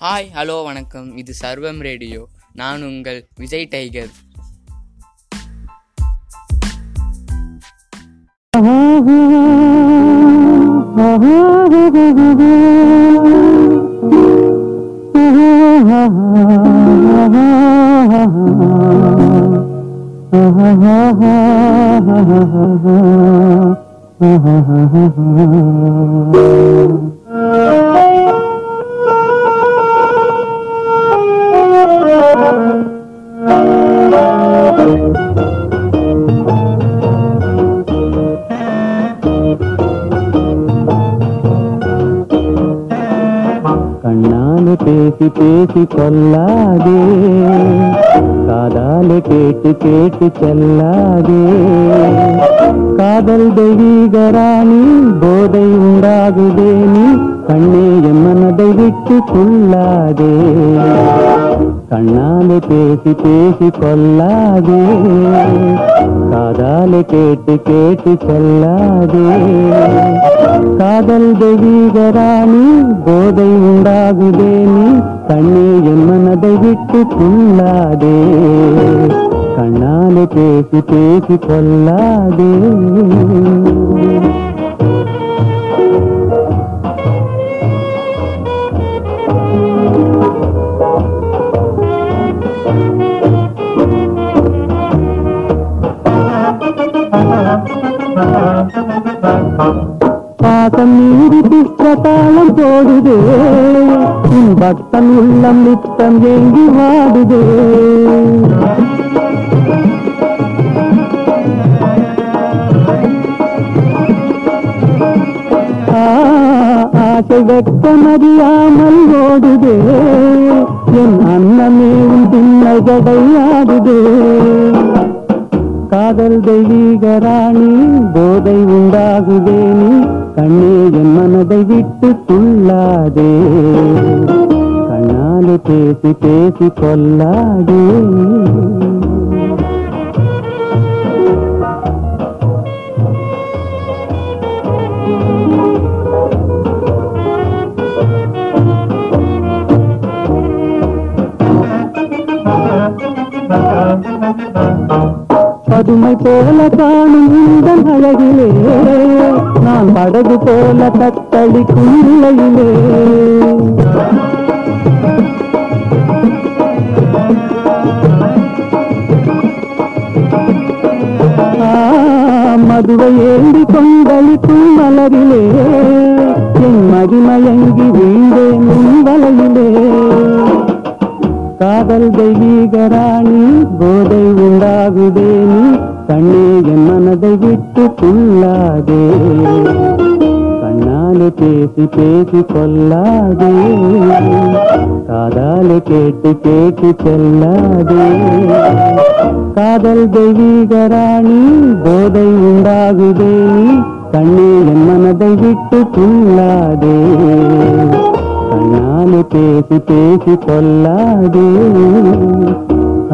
Hi hello வணக்கம். இது சர்வம் ரேடியோ. நான் உங்கள் விஜய் டைகர். கண்ணாலே பேசி பேசி கொல்லாதே காதாலே கேட்டு கேட்டு செல்லாதே. காதல் தெய்வீகராணி போதை உண்டாகுதே நீ. கண்ணே என் மனதை விட்டு கொள்ளாதே. கண்ணாலே பேசி பேசி கொல்லாதே காதாலே கேட்டு கேட்டு செல்லாதே. காதல் தெய்வீகராணி போதை உண்டாகுதே நீ. கண்ணே என் மனதை விட்டு கொள்ளாதே. கண்ணாலே பேசி பேசி கொள்ளாதே. பாசம் மீறி பிஷ்டதாளம் போடுதே. உன் பக்தன் உள்ளம் நித்தம் ஏங்கி வாடுதே. ஆசை வெட்கம் அறியாமல் ஓடுதே. என் அன்னமே உன் பின்னல் ஆடுதே காதல் தெய்வீகராணி போதை உண்டாகுதே நீ கண்ணே என் மனதை விட்டு துள்ளாதே. கண்ணாலே பேசி பேசி கொல்லாதே பதுமை போல காணும் இந்த அழகிலே. நான் படகு போல தத்தளிக்கும் நிலையிலே மதுவை ஏந்தி கொந்தளிக்கும் மலரிலே. என் மகிமயங்கி வீழ்ந்தேன் உன் வலையிலே. காதல் தெய்வீகராணி போதை உண்டாகுதே நீ கண்ணே என் மனதை விட்டு துள்ளாதே கண்ணாலே பேசி பேசி கொல்லாதே காதாலே கேட்டு கேட்டு செல்லாதே. காதல் தெய்வீகராணி போதை உண்டாகுதே நீ கண்ணே என் மனதை விட்டு துள்ளாதே கண்ணாலே பேசி பேசி கொல்லாதே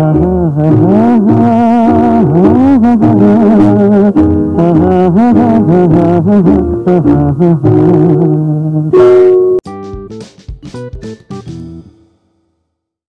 ஆஹா